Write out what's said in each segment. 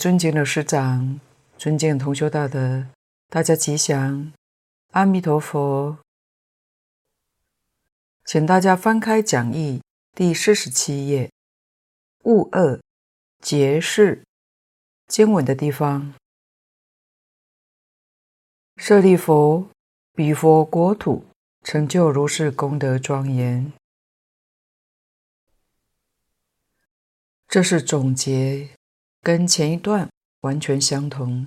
尊敬的师长、尊敬同修大德，大家吉祥，阿弥陀佛。请大家翻开讲义第四十七页，物二结识经文的地方。舍利弗，彼佛国土成就如是功德庄严。这是总结。跟前一段完全相同，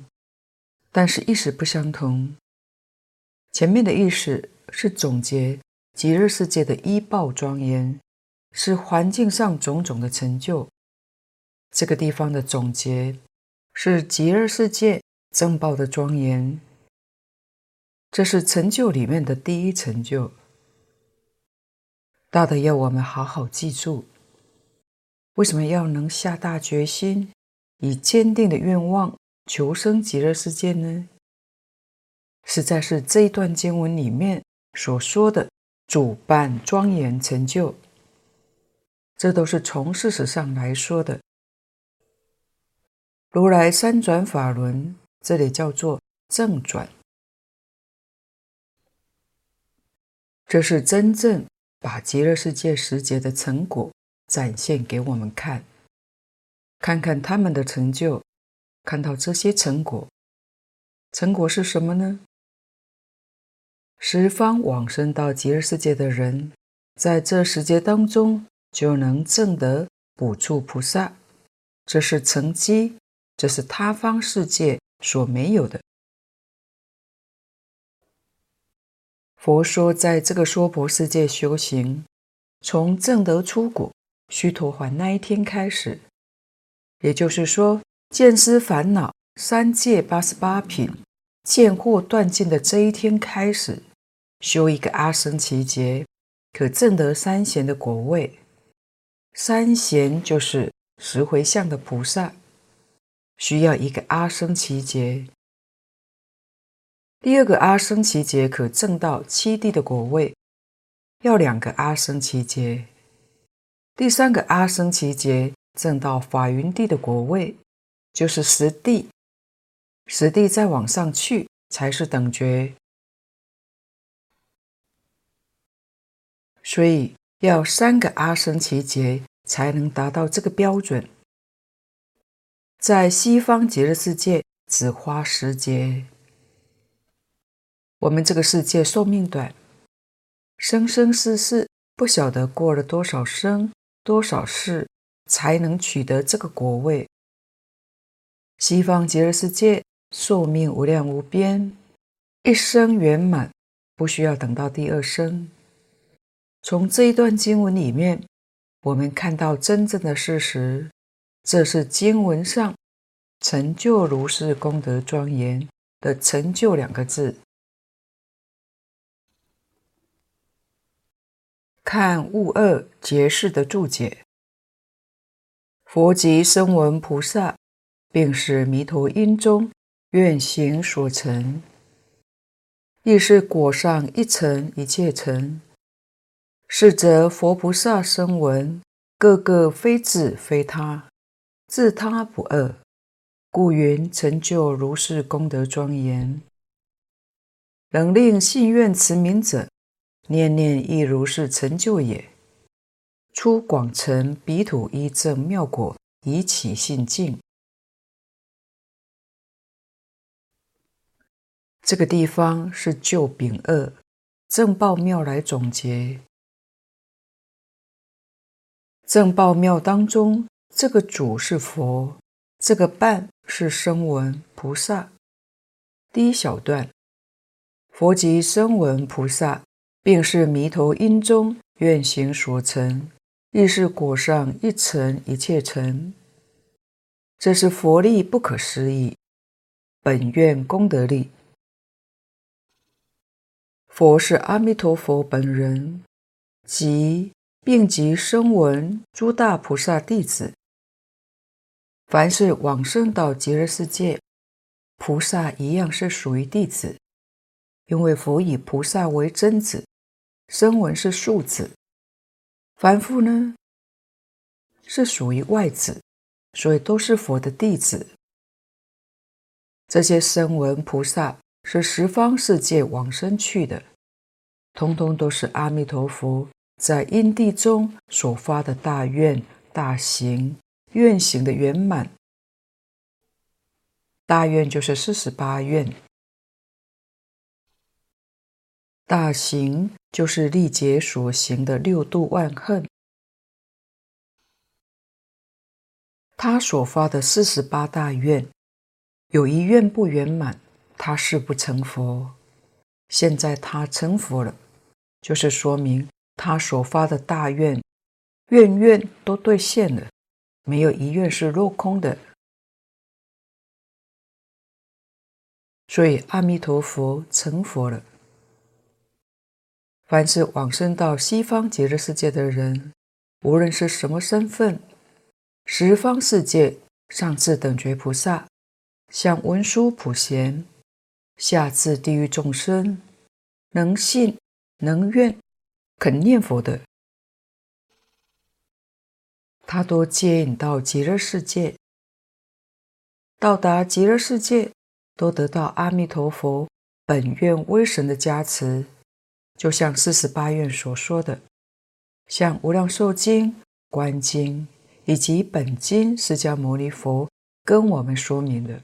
但是意思不相同。前面的意思是总结极乐世界的依报庄严，是环境上种种的成就。这个地方的总结是极乐世界正报的庄严，这是成就里面的第一成就。大的要我们好好记住，为什么要能下大决心？以坚定的愿望求生极乐世界呢？实在是这一段经文里面所说的主办庄严成就，这都是从事实上来说的。如来三转法轮，这里叫做正转，这是真正把极乐世界时节的成果展现给我们看。看看他们的成就，看到这些成果，成果是什么呢？十方往生到极乐世界的人，在这时节当中就能证得补处菩萨，这是成绩，这是他方世界所没有的。佛说，在这个娑婆世界修行，从证得初果须陀洹那一天开始。也就是说，见思烦恼三界八十八品见惑断尽的这一天开始，修一个阿僧只劫，可证得三贤的果位。三贤就是十回向的菩萨，需要一个阿僧只劫。第二个阿僧只劫可证到七地的果位，要两个阿僧只劫。第三个阿僧只劫。证到法云地的果位，就是十地，十地再往上去才是等觉，所以要三个阿僧祇劫才能达到这个标准。在西方极乐世界只花十劫，我们这个世界寿命短，生生世世不晓得过了多少生多少世。才能取得这个果位。西方极乐世界寿命无量无边，一生圆满，不需要等到第二生。从这一段经文里面，我们看到真正的事实，这是经文上成就如是功德庄严的“成就”两个字。看物二结释的注解。佛及声闻菩萨，并是弥陀因中愿行所成，亦是果上一成一切成。是则佛菩萨声闻，个个非自非他，自他不二，故云成就如是功德庄严。能令信愿持名者，念念亦如是成就也。出广成彼土一正妙果，以起信敬。这个地方是就丙二正报妙来总结。正报妙当中，这个主是佛，这个伴是声闻菩萨。第一小段，佛及声闻菩萨，并是弥陀因中愿行所成。亦是果上一成一切成，这是佛力不可思议，本愿功德力。佛是阿弥陀佛本人，即并及声闻诸大菩萨弟子。凡是往生到极乐世界，菩萨一样是属于弟子，因为佛以菩萨为真子，声闻是庶子。凡夫呢，是属于外子，所以都是佛的弟子。这些声闻菩萨是十方世界往生去的，通通都是阿弥陀佛在因地中所发的大愿、大行、愿行的圆满。大愿就是四十八愿，大行就是历劫所行的六度万恨。他所发的四十八大愿，有一愿不圆满，他誓不成佛。现在他成佛了，就是说明他所发的大愿，愿愿都兑现了，没有一愿是落空的。所以阿弥陀佛成佛了。凡是往生到西方极乐世界的人，无论是什么身份。十方世界上至等觉菩萨，像文殊普贤，下至地狱众生，能信能愿肯念佛的，他都接引到极乐世界。到达极乐世界，都得到阿弥陀佛本愿威神的加持，就像四十八愿所说的，像无量寿经、观经。以及本经释迦牟尼佛跟我们说明的，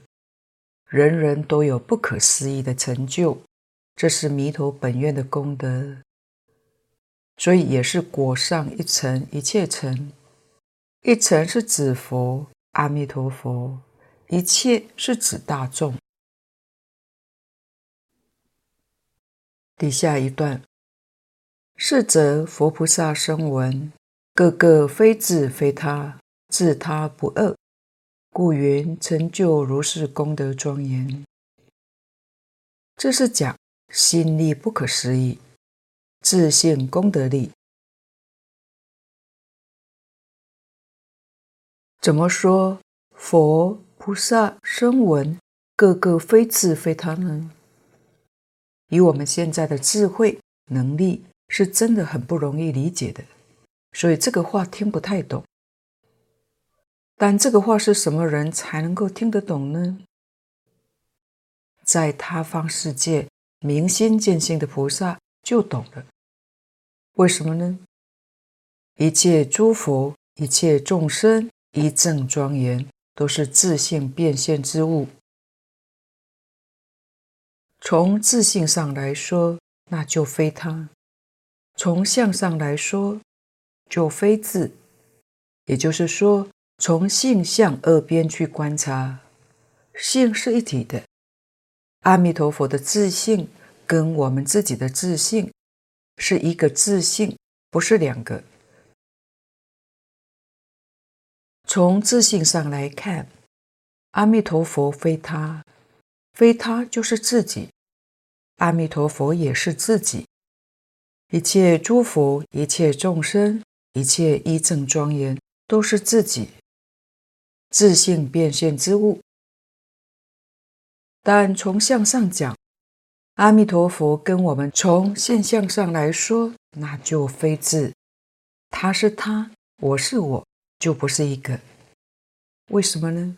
人人都有不可思议的成就，这是弥陀本愿的功德，所以也是果上一层一切层，一层是指佛阿弥陀佛，一切是指大众。底下一段，是则佛菩萨声闻。个个非自非他，自他不二，故云成就如是功德庄严。这是讲心力不可思议，自性功德力。怎么说佛菩萨声闻个个非自非他呢？以我们现在的智慧能力，是真的很不容易理解的。所以这个话听不太懂，但这个话是什么人才能够听得懂呢？在他方世界明心见性的菩萨就懂了。为什么呢？一切诸佛、一切众生一正庄严，都是自性变现之物。从自性上来说，那就非他；从相上来说，就非自，也就是说，从性相二边去观察，性是一体的。阿弥陀佛的自性跟我们自己的自性是一个自性，不是两个。从自性上来看，阿弥陀佛非他，非他就是自己，阿弥陀佛也是自己，一切诸佛，一切众生。一切一正庄严，都是自己自性变现之物。但从相上讲，阿弥陀佛跟我们从现象上来说，那就非自，他是他，我是我，就不是一个。为什么呢？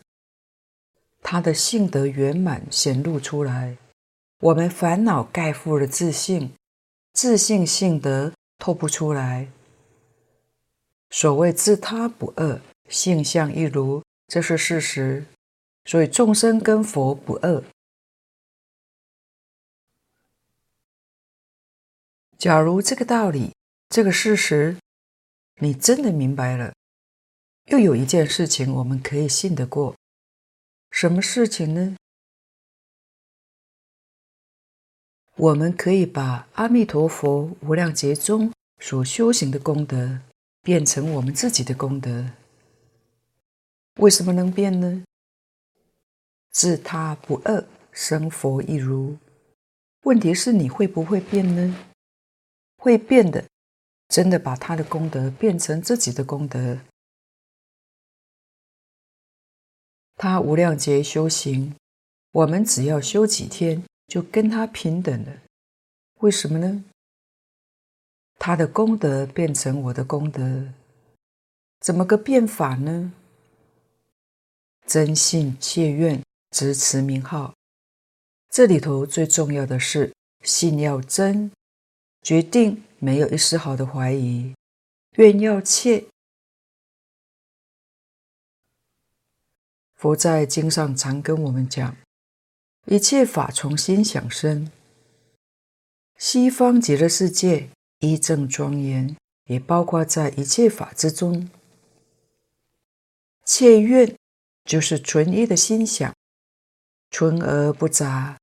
他的性德圆满显露出来，我们烦恼盖覆了自性，自性性德透不出来。所谓自他不二，性相一如，这是事实。所以众生跟佛不二。假如这个道理、这个事实，你真的明白了，又有一件事情我们可以信得过。什么事情呢？我们可以把阿弥陀佛无量劫中所修行的功德。变成我们自己的功德，为什么能变呢？自他不二，生佛一如。问题是你会不会变呢？会变的，真的把他的功德变成自己的功德。他无量劫修行，我们只要修几天，就跟他平等了。为什么呢？他的功德变成我的功德，怎么个变法呢？真信切愿执持名号。这里头最重要的是信要真，决定没有一丝毫的怀疑；愿要切。佛在经上常跟我们讲，一切法从心想生。西方极乐世界一正庄严，也包括在一切法之中。切愿就是纯一的心想，纯而不杂。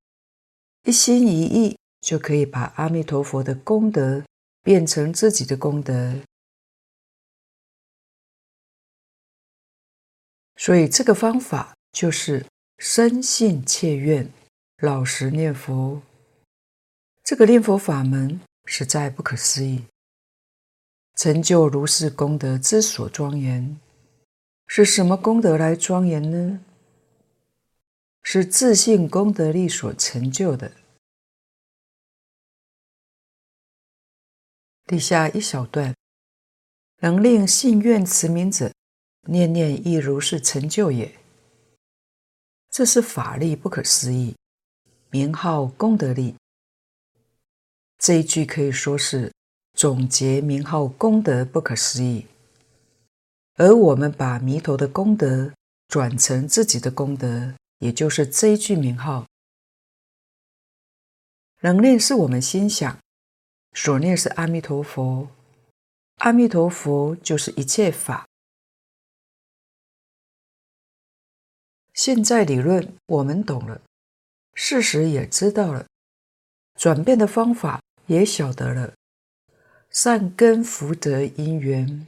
一心一意就可以把阿弥陀佛的功德变成自己的功德，所以这个方法就是深信切愿，老实念佛。这个念佛法门实在不可思议，成就如是功德之所庄严，是什么功德来庄严呢？是自信功德力所成就的。底下一小段，能令信愿持名者，念念亦如是成就也。这是法力不可思议，名号功德力。这一句可以说是总结名号功德不可思议。而我们把弥陀的功德转成自己的功德。也就是这一句名号，能念是我们心想，所念是阿弥陀佛，阿弥陀佛就是一切法。现在理论我们懂了，事实也知道了，转变的方法也晓得了，善根福德因缘，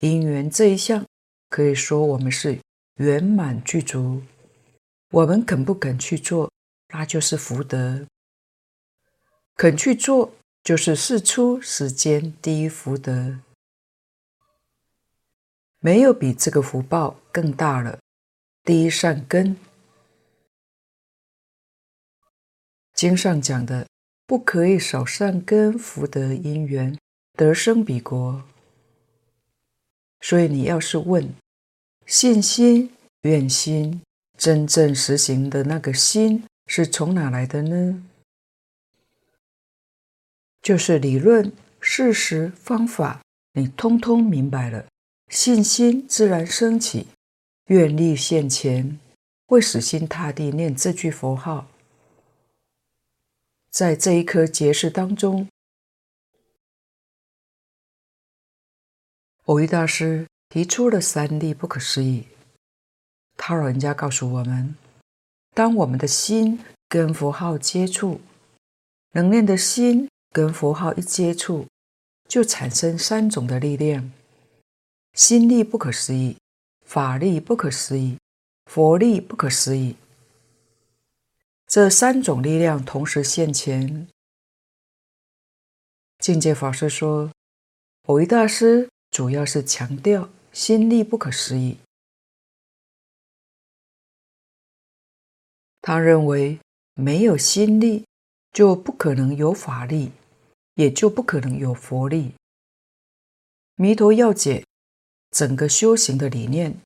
因缘这一项可以说我们是圆满具足。我们肯不肯去做，那就是福德；肯去做，就是事出时间第一福德。没有比这个福报更大了。第一善根，经上讲的，不可以少善根福德因缘得生彼国。所以你要是问信心、愿心。真正实行的那个心是从哪来的呢？就是理论、事实、方法，你通通明白了，信心自然升起，愿力现前，会死心塌地念这句佛号。在这一颗结识当中，偶遇大师提出了三例不可思议。他老人家告诉我们：当我们的心跟佛号接触，能念的心跟佛号一接触，就产生三种的力量：心力不可思议，法力不可思议，佛力不可思议。这三种力量同时现前。境界法师说，蕅益大师主要是强调心力不可思议。他认为，没有心力，就不可能有法力，也就不可能有佛力。弥陀要解整个修行的理念，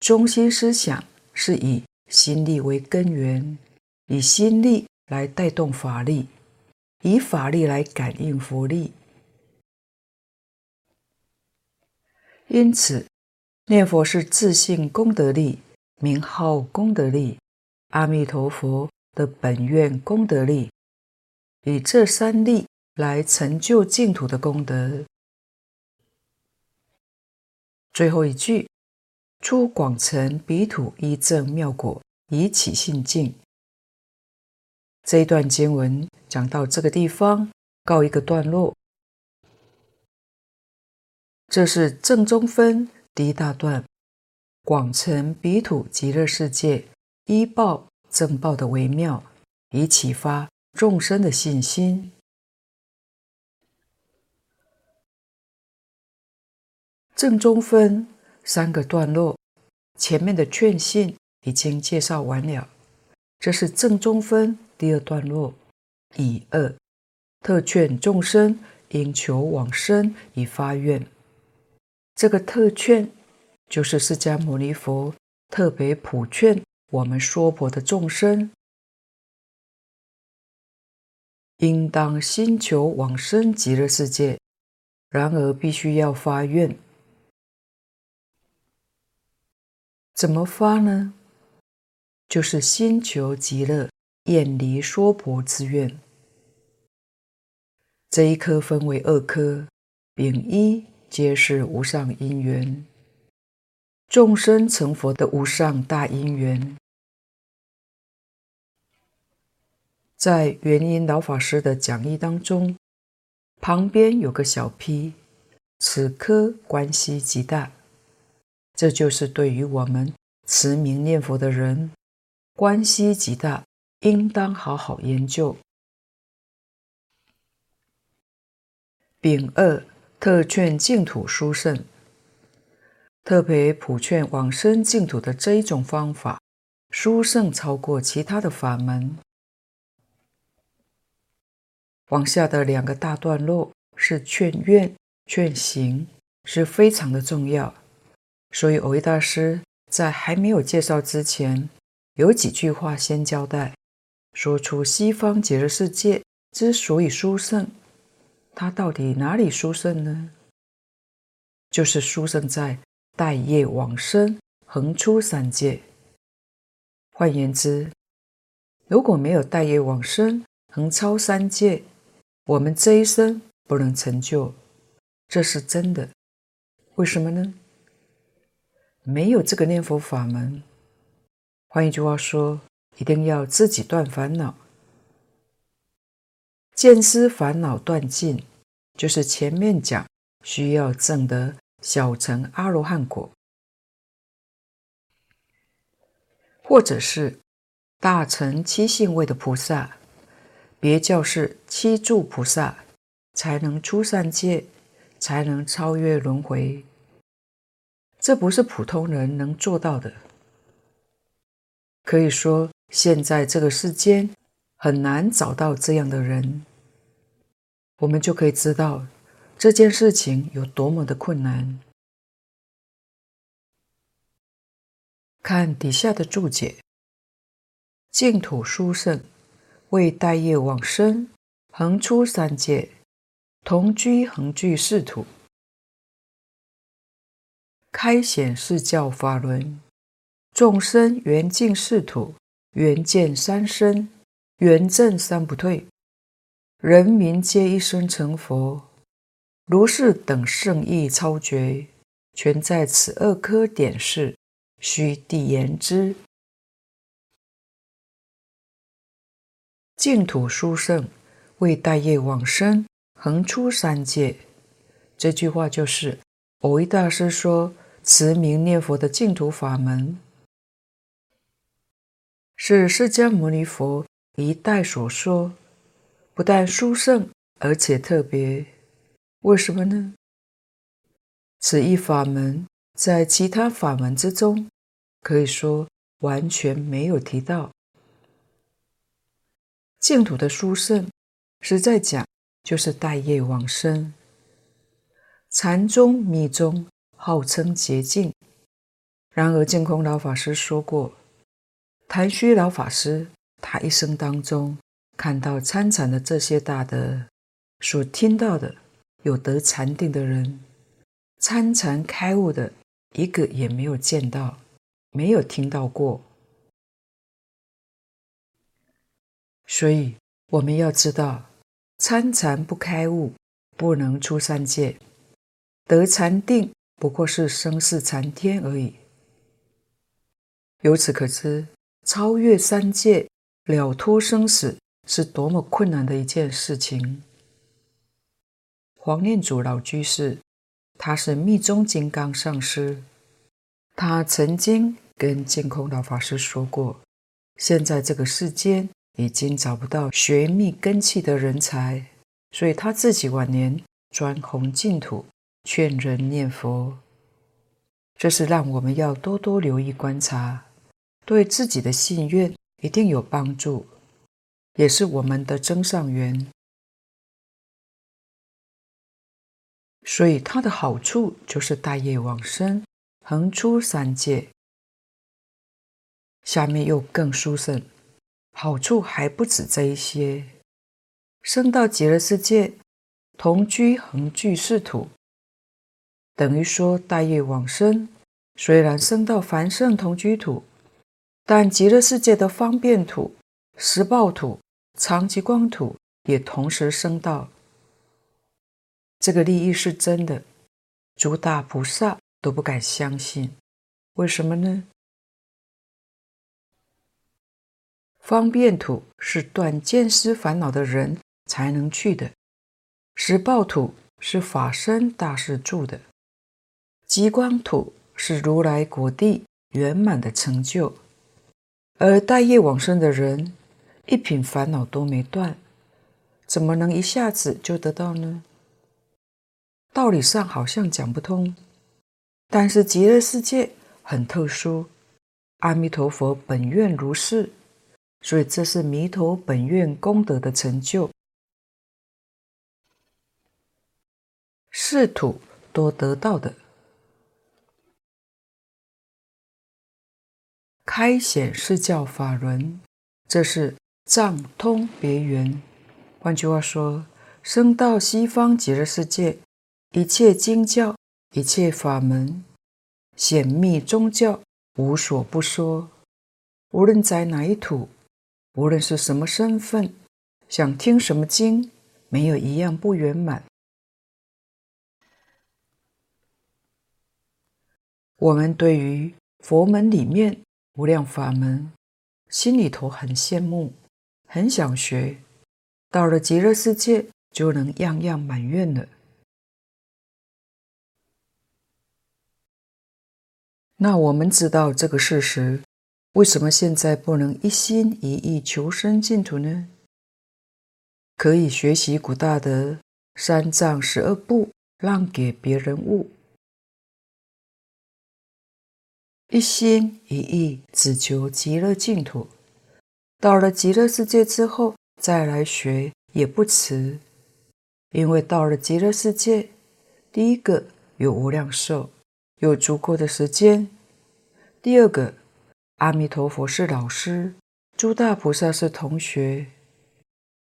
中心思想是以心力为根源，以心力来带动法力，以法力来感应佛力。因此，念佛是自信功德力，名号功德力。阿弥陀佛的本愿功德力，以这三力来成就净土的功德。最后一句，出广成彼土一正妙果，以起信境。这一段经文讲到这个地方，告一个段落。这是正中分第一大段，广成彼土极乐世界。依报正报的微妙，以启发众生的信心。正中分三个段落，前面的劝信已经介绍完了。这是正中分第二段落，乙二特劝众生应求往生以发愿。这个特劝就是释迦牟尼佛。特别普劝我们娑婆的众生，应当心求往生极乐世界，然而必须要发愿。怎么发呢？就是心求极乐，厌离娑婆之愿。这一颗分为二颗，丙一皆是无上因缘，众生成佛的无上大因缘。在元音老法师的讲义当中，旁边有个小批，此颗关系极大。这就是对于我们持名念佛的人，关系极大，应当好好研究。丙二特劝净土殊胜，特别普劝往生净土的这一种方法，殊胜超过其他的法门。往下的两个大段落是劝愿、劝行，是非常的重要。所以，蕅益大师在还没有介绍之前，有几句话先交代，说出西方极乐世界之所以殊胜。它到底哪里殊胜呢？就是殊胜在带业往生，横出三界。换言之，如果没有带业往生，横超三界，我们这一生不能成就，这是真的。为什么呢？没有这个念佛法门。换一句话说，一定要自己断烦恼。见思烦恼断尽，就是前面讲需要证得小乘阿罗汉果，或者是大乘七性位的菩萨，别教是七住菩萨，才能出三界，才能超越轮回。这不是普通人能做到的。可以说，现在这个世间。很难找到这样的人，我们就可以知道这件事情有多么的困难。看底下的注解：净土殊胜，为带业往生，横出三界，同居恒具世土，开显示教法轮，众生缘尽世土，缘见三生。缘证三不退，人民皆一生成佛，如是等圣意超绝，全在此二颗点示，须谛言之。净土殊胜，为带业往生，横出三界。这句话就是蕅益大师说，持名念佛的净土法门，是释迦牟尼佛。一代所说，不但殊胜，而且特别。为什么呢？此一法门在其他法门之中，可以说完全没有提到。净土的殊胜，实在讲就是带业往生。禅宗密宗号称捷径，然而净空老法师说过，谭虚老法师。他一生当中看到参禅的这些大德，所听到的有得禅定的人，参禅开悟的一个也没有见到，没有听到过。所以我们要知道，参禅不开悟，不能出三界；得禅定不过是生死残天而已。由此可知，超越三界。了脱生死是多么困难的一件事情。黄念祖老居士，他是密宗金刚上师，他曾经跟净空老法师说过，现在这个世间已经找不到学密根器的人才，所以他自己晚年专弘净土，劝人念佛。这是让我们要多多留意观察，对自己的信愿。一定有帮助，也是我们的增上缘。所以它的好处就是大业往生，横出三界。下面又更殊胜，好处还不止这一些。生到极乐世界，同居恒具是土，等于说大业往生。虽然生到凡圣同居土，但极乐世界的方便土、十报土、常寂光土也同时生到。这个利益是真的，诸大菩萨都不敢相信。为什么呢？方便土是断见思烦恼的人才能去的，十报土是法身大士住的，极光土是如来果地圆满的成就，而带业往生的人一品烦恼都没断，怎么能一下子就得到呢？道理上好像讲不通，但是极乐世界很特殊，阿弥陀佛本愿如是，所以这是弥陀本愿功德的成就。是土多得到的，开显示教法轮，这是藏通别圆。换句话说，生到西方极乐世界，一切经教、一切法门、显密宗教，无所不说。无论在哪一土，无论是什么身份，想听什么经，没有一样不圆满。我们对于佛门里面无量法门，心里头很羡慕，很想学。到了极乐世界，就能样样满愿了。那我们知道这个事实，为什么现在不能一心一意求生净土呢？可以学习古大德三藏十二部，让给别人悟。一心一意只求极乐净土，到了极乐世界之后再来学也不迟。因为到了极乐世界，第一个有无量寿，有足够的时间；第二个，阿弥陀佛是老师，诸大菩萨是同学，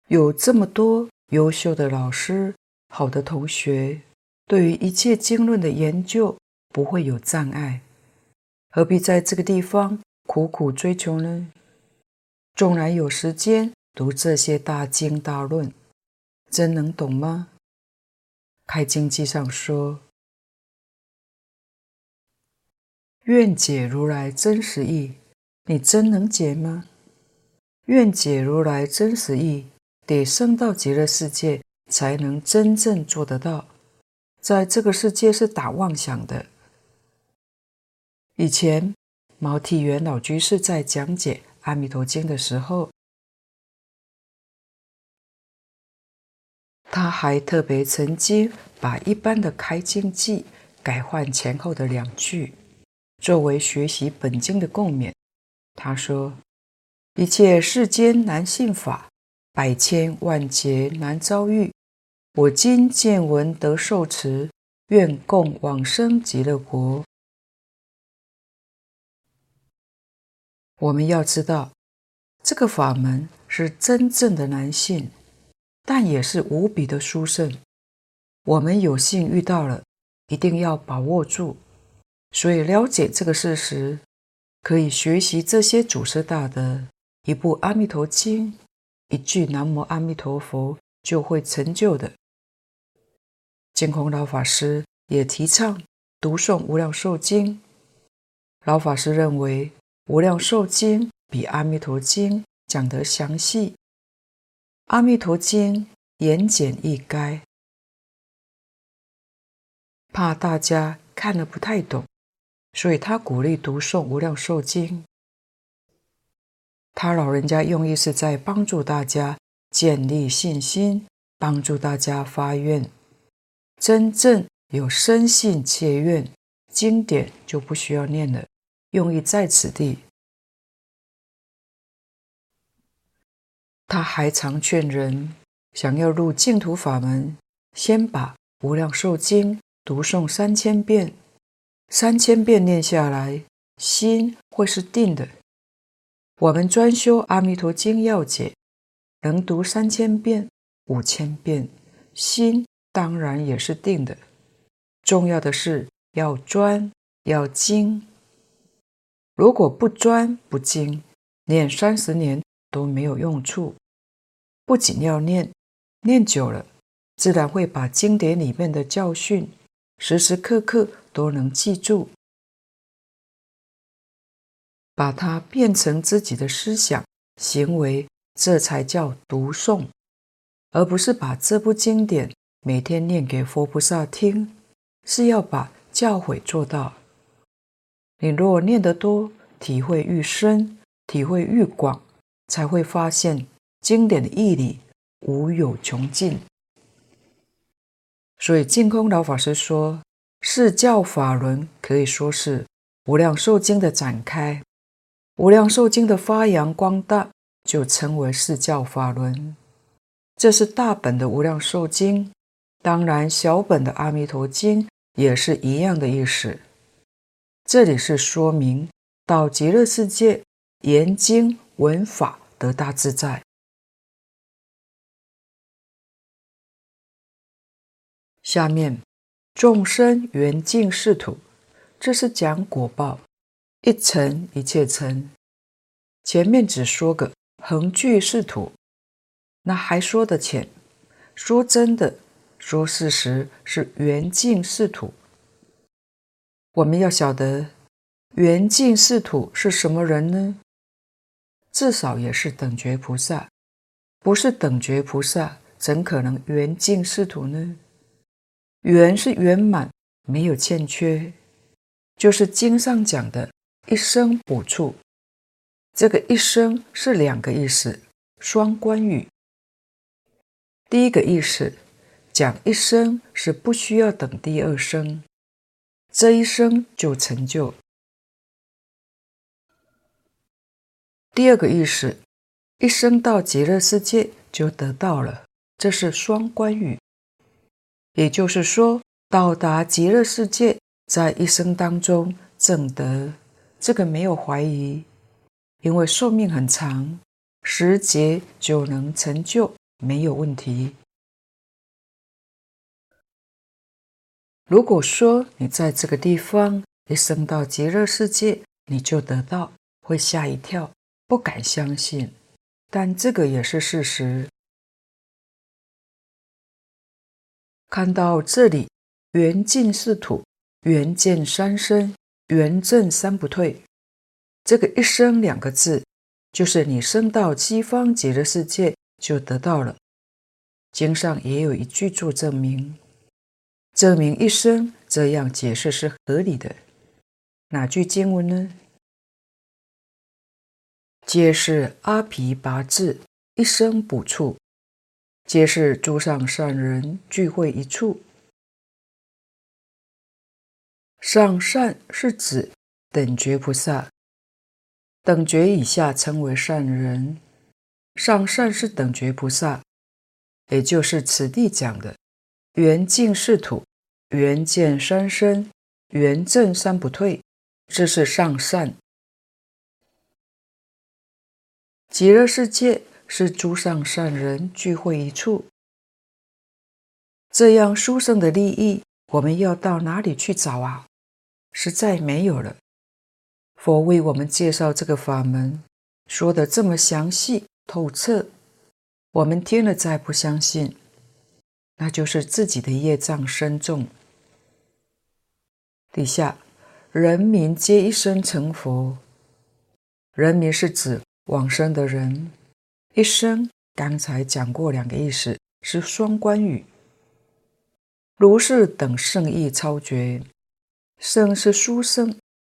有这么多优秀的老师、好的同学，对于一切经论的研究不会有障碍。何必在这个地方苦苦追求呢？纵然有时间读这些大经大论，真能懂吗？开经记上说：“愿解如来真实意。”你真能解吗？愿解如来真实意，得升到极乐世界才能真正做得到。在这个世界是打妄想的。以前，毛剃元老居士在讲解《阿弥陀经》的时候，他还特别曾经把一般的开经偈改换前后的两句，作为学习本经的共勉。他说：“一切世间难信法，百千万劫难遭遇。我今见闻得受持，愿共往生极乐国。”我们要知道，这个法门是真正的难信，但也是无比的殊胜。我们有幸遇到了，一定要把握住。所以了解这个事实，可以学习这些祖师大德，一部《阿弥陀经》，一句“南无阿弥陀佛”就会成就的。净空老法师也提倡读诵《无量寿经》，老法师认为。《无量寿经》比《阿弥陀经》讲得详细，《阿弥陀经》言简意赅，怕大家看了不太懂，所以他鼓励读诵《无量寿经》。他老人家用意是在帮助大家建立信心，帮助大家发愿，真正有深信切愿，经典就不需要念了。用意在此地。他还常劝人，想要入净土法门，先把《无量寿经》读诵三千遍，三千遍念下来，心会是定的，我们专修《阿弥陀经》要解，能读三千遍、五千遍，心当然也是定的。重要的是要专、要精。如果不专不精，念三十年都没有用处。不仅要念，念久了，自然会把经典里面的教训，时时刻刻都能记住。把它变成自己的思想行为，这才叫读诵，而不是把这部经典每天念给佛菩萨听，是要把教诲做到。你若念得多，体会愈深，体会愈广，才会发现经典的义理无有穷尽。所以净空老法师说，释教法轮可以说是无量寿经的展开。无量寿经的发扬光大，就称为释教法轮。这是大本的无量寿经，当然小本的阿弥陀经也是一样的意思。这里是说明到极乐世界研经闻法得大自在。下面众生缘尽是土，这是讲果报。一尘一切尘，前面只说个恒具是土，那还说得浅。说真的，说事实是缘尽是土。我们要晓得缘尽是土是什么人呢？至少也是等觉菩萨，不是等觉菩萨，怎可能圆净是土呢？圆是圆满，没有欠缺，就是经上讲的。一生补处，这个一生是两个意思，双关语。第一个意思讲一生是不需要等第二生，这一生就成就。第二个意思，一生到极乐世界就得到了，这是双关语。也就是说，到达极乐世界，在一生当中证得。这个没有怀疑，因为寿命很长，时节就能成就，没有问题。如果说你在这个地方一生到极乐世界，你就得到，会吓一跳，不敢相信。但这个也是事实。看到这里，缘尽是土，缘见三生。缘正三不退，这个一生两个字，就是你生到西方极乐世界就得到了。经上也有一句做证明，证明一生这样解释是合理的。哪句经文呢？皆是阿毗跋致，一生补处，皆是诸上善人聚会一处。上善是指等觉菩萨，等觉以下称为善人。上善是等觉菩萨，也就是此地讲的缘尽是土，缘见三生，缘证三不退，这是上善。极乐世界是诸上善人聚会一处，这样殊胜的利益，我们要到哪里去找啊？实在没有了。佛为我们介绍这个法门，说的这么详细透彻，我们听了再不相信，那就是自己的业障深重。底下，人民皆一生成佛。人民是指往生的人，一生刚才讲过两个意思，是双关语。如是等圣意超绝。圣是殊胜，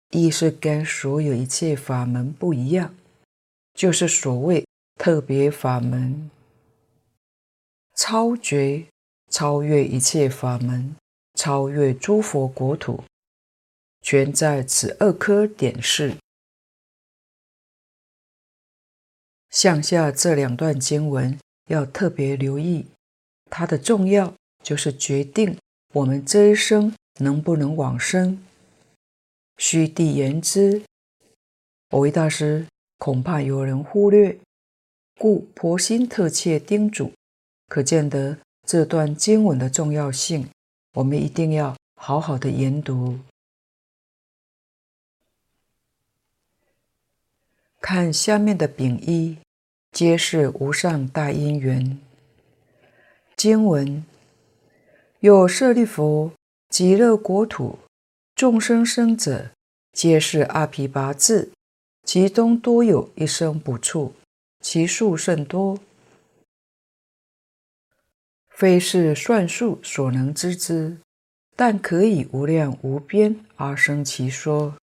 意是跟所有一切法门不一样，就是所谓特别法门，超绝，超越一切法门，超越诸佛国土，全在此二科点示。向下这两段经文要特别留意，它的重要就是决定我们这一生。能不能往生？虚谛言之，蕅益大师恐怕有人忽略，故婆心特切叮嘱。可见得这段经文的重要性，我们一定要好好的研读。看下面的丙一，皆是无上大因缘。经文有舍利弗，极乐国土众生生者，皆是阿毗跋致，其中多有一生补处，其数甚多，非是算数所能知之，但可以无量无边而生其说。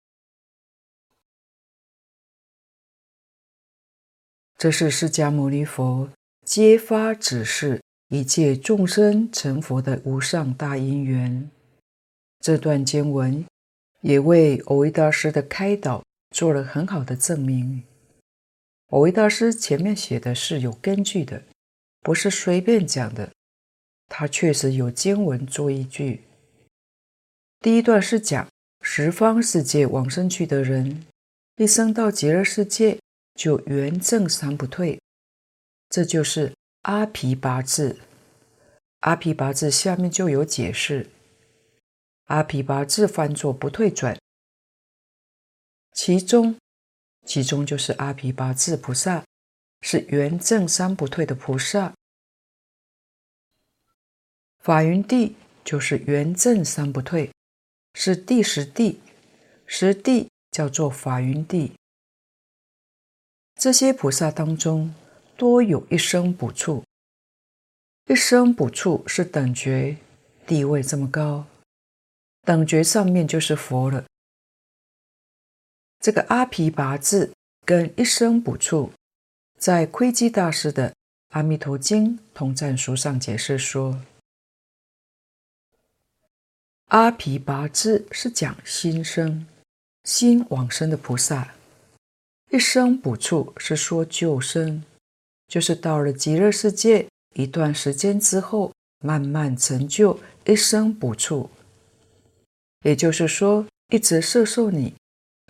这是释迦牟尼佛揭发指示一切众生成佛的无上大因缘。这段经文也为蕅益大师的开导做了很好的证明。蕅益大师前面写的是有根据的，不是随便讲的，他确实有经文做依据。第一段是讲十方世界往生去的人，一生到极乐世界。就圆证三不退，这就是阿毗跋致。阿毗跋致下面就有解释，阿毗跋致翻作不退转，其中其中就是阿毗跋致菩萨是圆证三不退的菩萨，法云地就是圆正三不退，是第十地，十地叫做法云地。这些菩萨当中，多有一生补处。一生补处是等觉，地位这么高，等觉上面就是佛了。这个阿毗跋致跟一生补处，在窥基大师的《阿弥陀经通赞书》上解释说，阿毗跋致是讲心生、心往生的菩萨。一生补处是说救生，就是到了极乐世界一段时间之后，慢慢成就一生补处。也就是说，一直摄受你，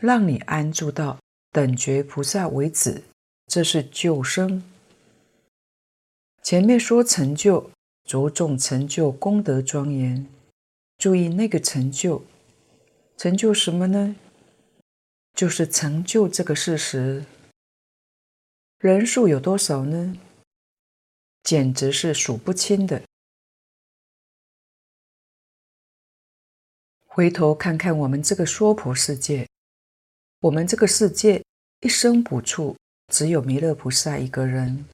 让你安住到等觉菩萨为止，这是救生。前面说成就，着重成就功德庄严，注意那个成就，成就什么呢？就是成就这个事实，人数有多少呢？简直是数不清的。回头看看我们这个娑婆世界，我们这个世界一生补处只有弥勒菩萨一个人，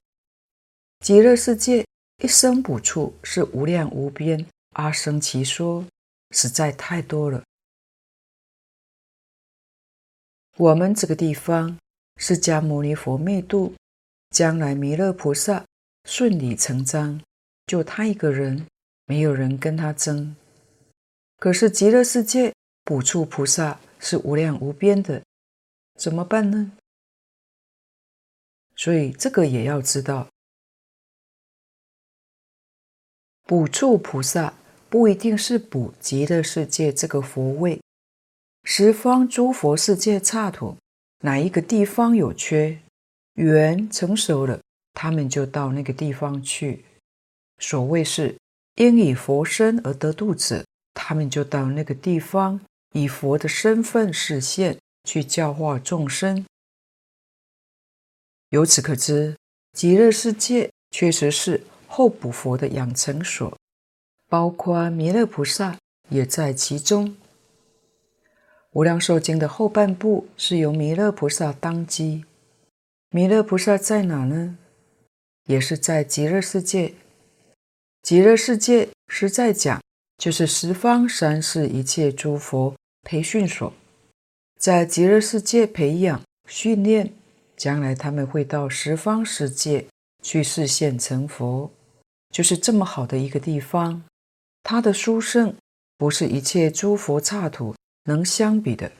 极乐世界一生补处是无量无边阿僧祇说，实在太多了。我们这个地方，释迦牟尼佛灭度，将来弥勒菩萨顺理成章，就他一个人，没有人跟他争。可是极乐世界补处菩萨是无量无边的，怎么办呢？所以这个也要知道，补处菩萨不一定是补极乐世界这个佛位。十方诸佛世界刹土，哪一个地方有缺，缘成熟了，他们就到那个地方去。所谓是因以佛身而得度者，他们就到那个地方，以佛的身份示现，去教化众生。由此可知，极乐世界确实是后补佛的养成所，包括弥勒菩萨也在其中。无量寿经的后半部是由弥勒菩萨当机，弥勒菩萨在哪呢？也是在极乐世界。极乐世界实在讲，就是十方三世一切诸佛培训所，在极乐世界培养训练，将来他们会到十方世界去示现成佛，就是这么好的一个地方。他的殊胜不是一切诸佛刹土能相比的。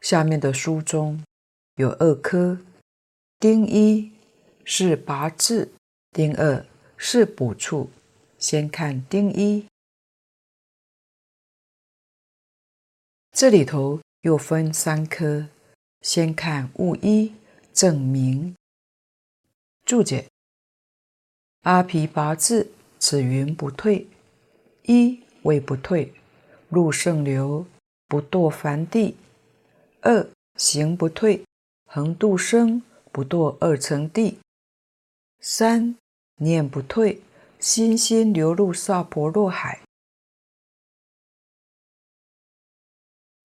下面的书中有二科，丁一是跋致，丁二是补处。先看丁一，这里头又分三科，先看物一证明。注解：阿毗跋致，此云不退。一谓不退，入圣流，不堕凡地；二行不退，恒度生，不堕二乘地；三念不退，心心流入萨婆若海。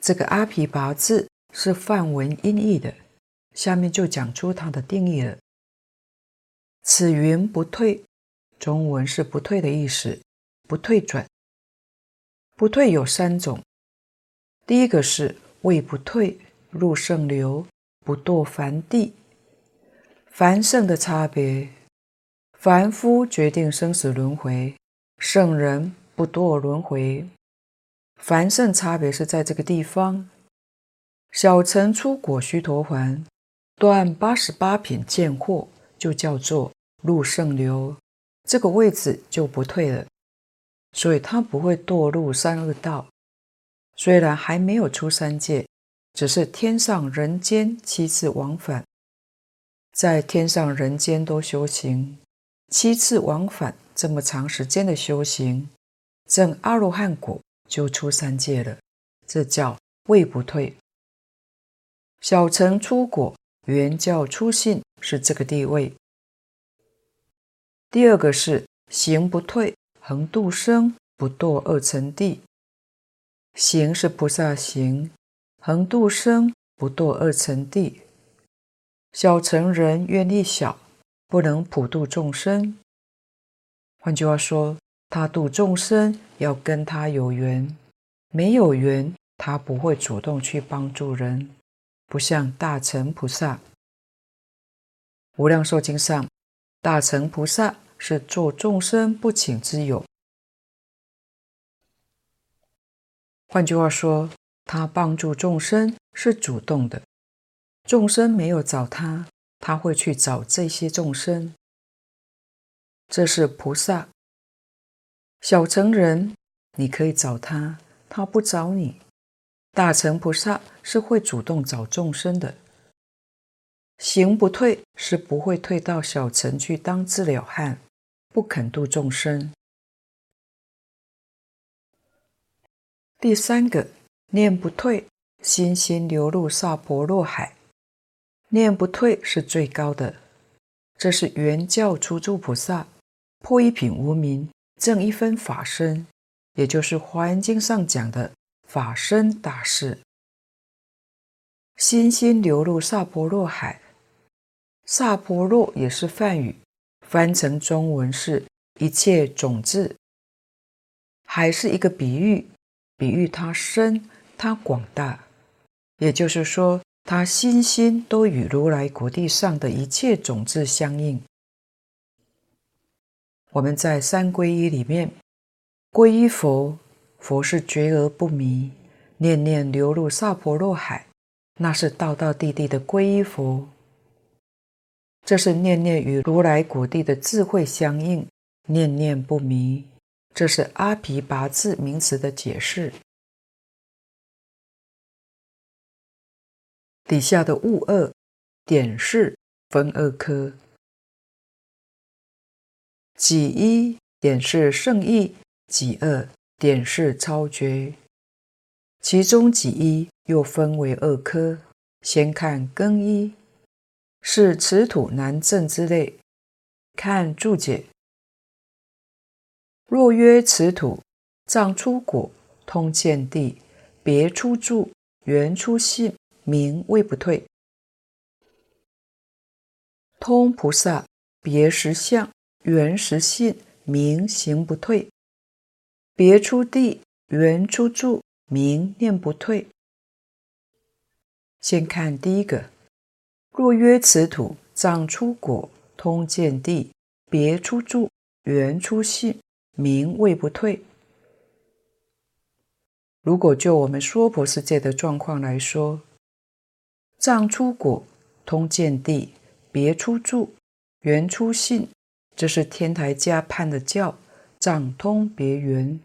这个阿毗跋致是梵文音译的，下面就讲出它的定义了。此云不退，中文是不退的意思，不退转。不退有三种，第一个是谓不退，入圣流，不堕凡地。凡圣的差别，凡夫决定生死轮回，圣人不堕轮回。凡圣差别是在这个地方。小乘出果须陀洹断八十八品见惑，就叫做入圣流，这个位置就不退了。所以他不会堕入三恶道，虽然还没有出三界，只是天上人间七次往返，在天上人间都修行，七次往返这么长时间的修行，证阿罗汉果就出三界了，这叫位不退。小乘出果圆教初信是这个地位。第二个是行不退。恒度生，不堕二乘地。行是菩萨行，恒度生，不堕二乘地。小乘人愿力小，不能普度众生。换句话说，他度众生要跟他有缘，没有缘，他不会主动去帮助人。不像大乘菩萨，无量寿经上，大乘菩萨。是做众生不请之友。换句话说，他帮助众生是主动的，众生没有找他，他会去找这些众生。这是菩萨。小乘人，你可以找他，他不找你。大乘菩萨是会主动找众生的。行不退是不会退到小乘去当自了汉。不肯度众生。第三个，念不退，心心流入萨婆若海。念不退是最高的，这是圆教初住菩萨破一品无明，证一分法身，也就是《华严经》上讲的法身大士。心心流入萨婆若海，萨婆若也是梵语。翻成中文是一切种子，还是一个比喻，比喻它深，它广大。也就是说，它心心都与如来果地上的一切种子相应。我们在三皈依里面，皈依佛，佛是觉而不迷，念念流入萨婆若海，那是道道地地的皈依佛。这是念念与如来果地的智慧相应，念念不迷。这是阿毗跋致名词的解释。底下的物二点事分二科，己一点事胜义，己二点事超绝。其中己一又分为二科，先看根一。是此土难证之类。看注解。若曰此土藏出果，通见地，别出住，缘出性，名未不退。通菩萨别实相，缘实性，名行不退。别出地，缘出住，名念不退。先看第一个。若曰此土藏出果，通见地，别出住，缘出信，名谓不退。如果就我们娑婆世界的状况来说，藏出果，通见地，别出住，缘出信，这是天台家判的教，藏通别缘。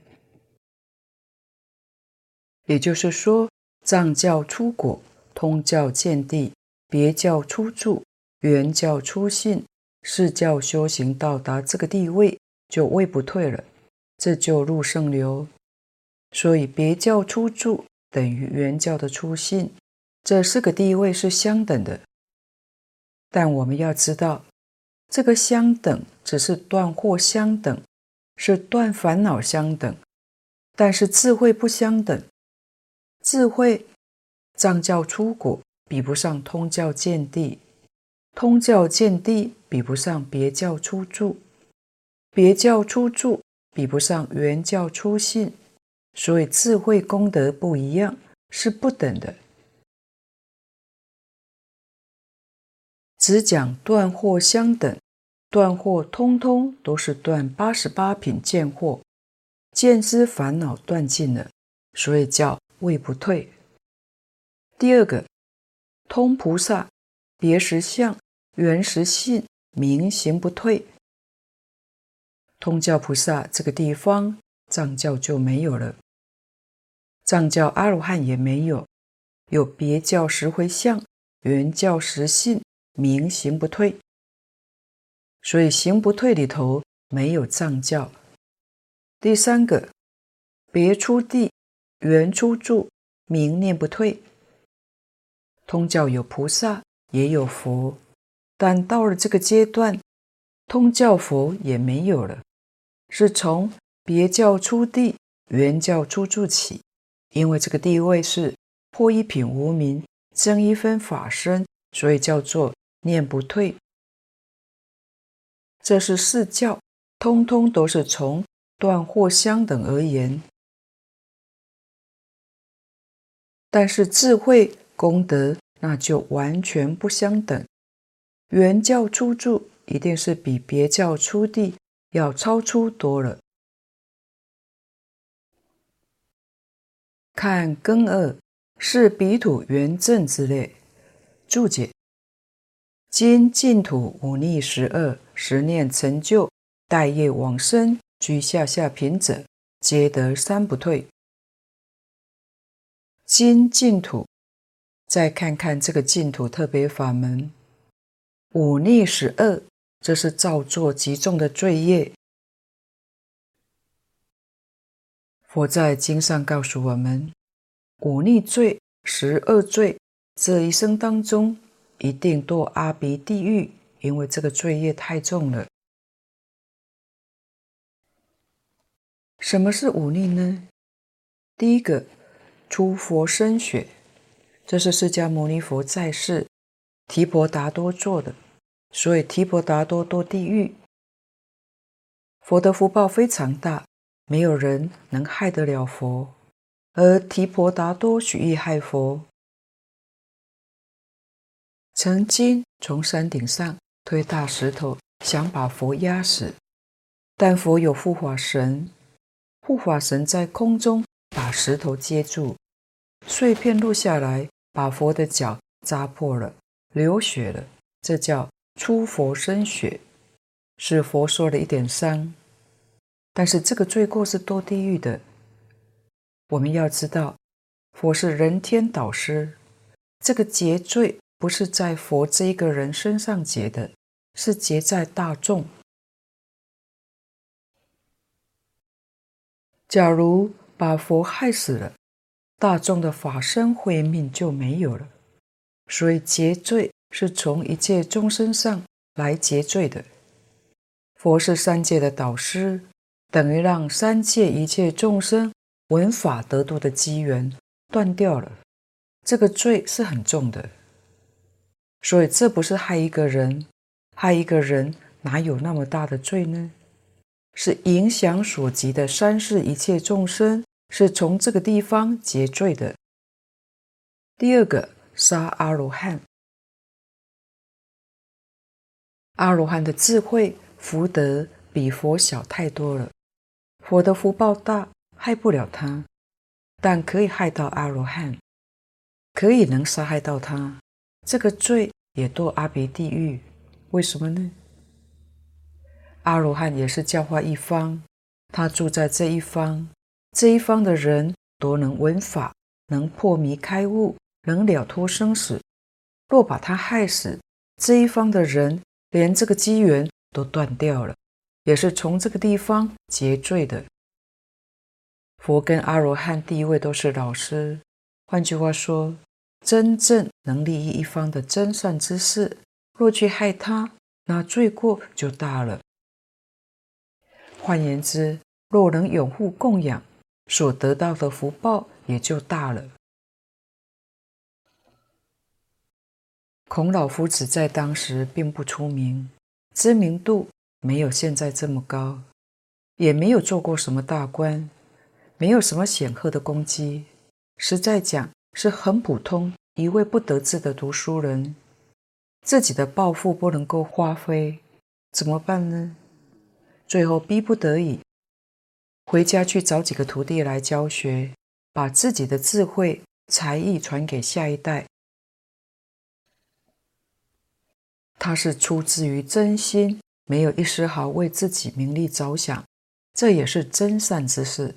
也就是说，藏教出果，通教见地，别教初住，圆教初信，四教修行到达这个地位，就位不退了，这就入圣流。所以别教初住等于圆教的初信，这四个地位是相等的。但我们要知道，这个相等只是断惑相等，是断烦恼相等，但是智慧不相等。智慧藏教初果比不上通教见地，通教见地比不上别教初住，别教初住比不上原教初信。所以智慧功德不一样，是不等的。只讲断惑相等，断惑通通都是断八十八品见惑，见知烦恼断尽了，所以叫位不退。第二个，通菩萨别实相、圆实性，明行不退。通教菩萨这个地方，藏教就没有了。藏教阿罗汉也没有，有别教实回向，圆教实性，明行不退。所以行不退里头没有藏教。第三个，别出地，圆出住，明念不退。通教有菩萨，也有佛，但到了这个阶段，通教佛也没有了，是从别教初地，圆教初住起。因为这个地位是破一品无明，增一分法身，所以叫做念不退。这是四教，通通都是从断惑相等而言。但是智慧功德那就完全不相等。原教初住一定是比别教初地要超出多了。看根二是彼土圆正之类注解。今净土五逆十二十念成就带业往生居下下品者，皆得三不退。今净土，再看看这个净土特别法门，忤逆十二，这是造作极重的罪业。佛在经上告诉我们，忤逆罪十二罪，这一生当中一定堕阿鼻地狱，因为这个罪业太重了。什么是忤逆呢？第一个，出佛身血，这是释迦牟尼佛在世提婆达多做的，所以提婆达多堕地狱。佛的福报非常大。没有人能害得了佛，而提婆达多许意害佛，曾经从山顶上推大石头，想把佛压死，但佛有护法神，护法神在空中把石头接住，碎片落下来，把佛的脚扎破了，流血了，这叫出佛身血，是佛受了一点伤。但是这个罪过是堕地狱的。我们要知道，佛是人天导师，这个结罪不是在佛这一个人身上结的，是结在大众。假如把佛害死了，大众的法身慧命就没有了。所以结罪是从一切众生上来结罪的。佛是三界的导师。等于让三界一切众生闻法得度的机缘断掉了，这个罪是很重的。所以这不是害一个人，害一个人哪有那么大的罪呢？是影响所及的三世一切众生，是从这个地方结罪的。第二个，杀阿罗汉，阿罗汉的智慧福德比佛小太多了。佛的福报大，害不了他，但可以害到阿罗汉，可以能杀害到他，这个罪也堕阿鼻地狱。为什么呢？阿罗汉也是教化一方，他住在这一方，这一方的人多能闻法，能破迷开悟，能了脱生死。若把他害死，这一方的人连这个机缘都断掉了，也是从这个地方结罪的。佛跟阿罗汉第一位都是老师，换句话说，真正能利益一方的真善知识，若去害他，那罪过就大了。换言之，若能拥护供养，所得到的福报也就大了。孔老夫子在当时并不出名，知名度没有现在这么高，也没有做过什么大官。没有什么显赫的功绩，实在讲是很普通一位不得志的读书人。自己的抱负不能够发挥，怎么办呢？最后逼不得已，回家去找几个徒弟来教学，把自己的智慧才艺传给下一代。他是出自于真心，没有一丝毫为自己名利着想，这也是真善之事。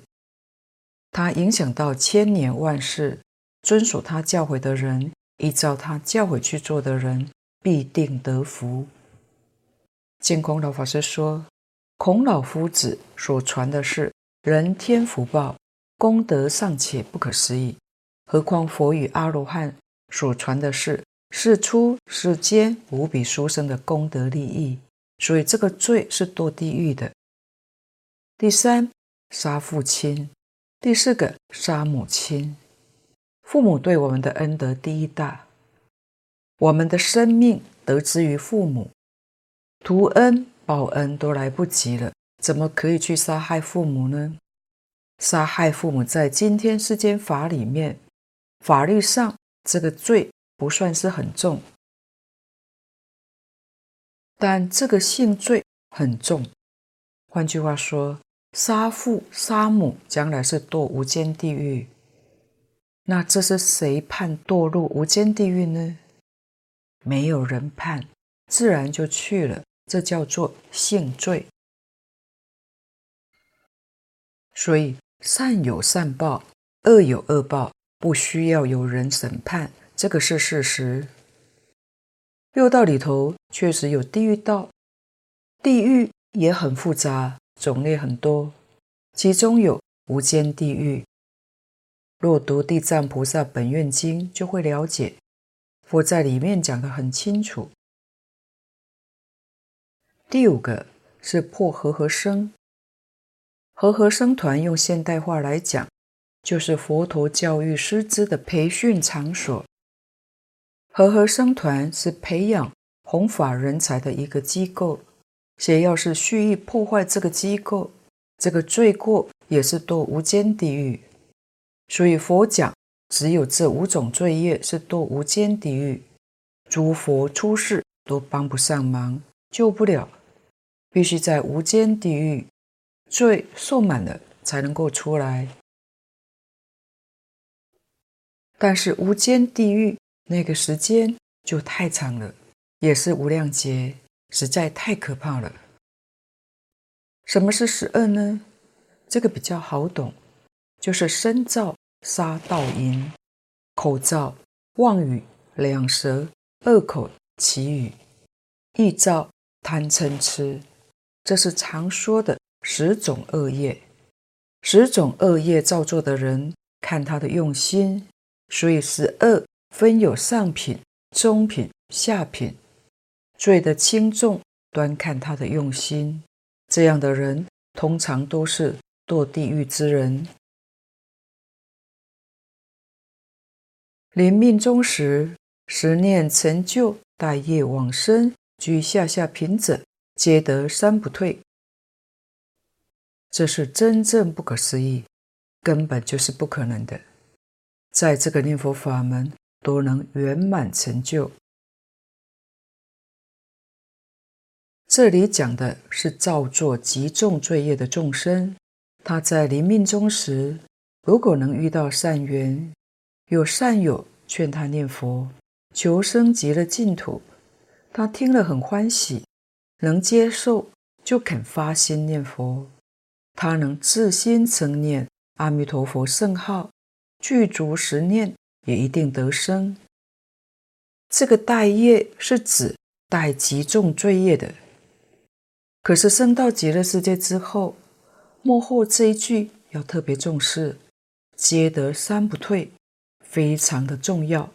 他影响到千年万世，遵守他教诲的人，依照他教诲去做的人，必定得福。净空老法师说，孔老夫子所传的是人天福报，功德尚且不可思议，何况佛与阿罗汉所传的是世出世间无比殊胜的功德利益，所以这个罪是堕地狱的。第三，杀父亲。第四个，杀母亲。父母对我们的恩德第一大，我们的生命得之于父母，图恩报恩都来不及了，怎么可以去杀害父母呢？杀害父母在今天世间法里面，法律上这个罪不算是很重，但这个性罪很重。换句话说。杀父杀母，将来是堕无间地狱。那这是谁判堕入无间地狱呢？没有人判，自然就去了。这叫做性罪。所以善有善报，恶有恶报，不需要有人审判，这个是事实。六道里头确实有地狱道，地狱也很复杂。种类很多，其中有无间地狱。若读《地藏菩萨本愿经》，就会了解，佛在里面讲得很清楚。第五个是破和合生，和合僧团用现代话来讲，就是佛陀教育师资的培训场所。和合僧团是培养弘法人才的一个机构。谁要是蓄意破坏这个机构，这个罪过也是堕无间地狱。所以佛讲，只有这五种罪业是堕无间地狱，诸佛出世都帮不上忙，救不了，必须在无间地狱罪受满了才能够出来。但是无间地狱那个时间就太长了，也是无量劫。实在太可怕了。什么是十恶呢？这个比较好懂，就是身造杀盗淫，口造妄语两舌恶口綺语，意造贪嗔痴，这是常说的十种恶业。十种恶业造作的人，看他的用心，所以十恶分有上品、中品、下品。罪的轻重，端看他的用心。这样的人通常都是堕地狱之人。临命终时，十念成就，大业往生，居下下品者，皆得三不退。这是真正不可思议，根本就是不可能的。在这个念佛法门，都能圆满成就。这里讲的是造作极重罪业的众生，他在临命终时，如果能遇到善缘，有善友劝他念佛，求生极乐净土，他听了很欢喜，能接受就肯发心念佛，他能自心称念阿弥陀佛圣号，具足十念，也一定得生。这个带业是指带极重罪业的。可是升到极乐世界之后，末后这一句要特别重视，皆得三不退，非常的重要。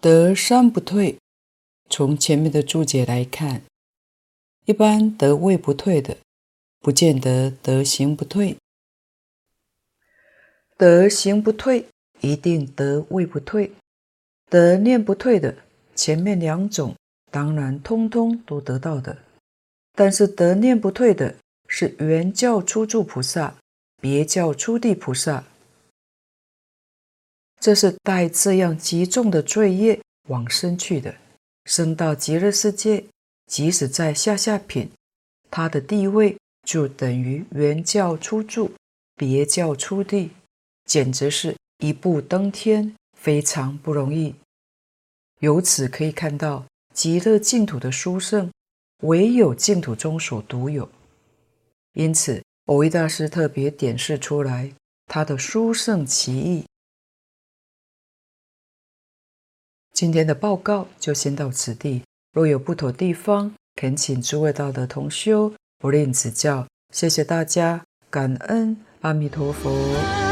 得三不退，从前面的注解来看，一般得位不退的，不见得得行不退；得行不退，一定得位不退；得念不退的，前面两种当然通通都得到的。但是得念不退的是原教初住菩萨，别教初地菩萨。这是带这样极重的罪业往生去的，升到极乐世界，即使在下下品，他的地位就等于原教初住，别教初地，简直是一步登天，非常不容易。由此可以看到，极乐净土的殊胜，唯有净土中所独有。因此，蕅益大师特别点示出来，他的殊胜奇异。今天的报告就先到此地，若有不妥地方，恳请诸位道德同修不吝指教。谢谢大家，感恩阿弥陀佛。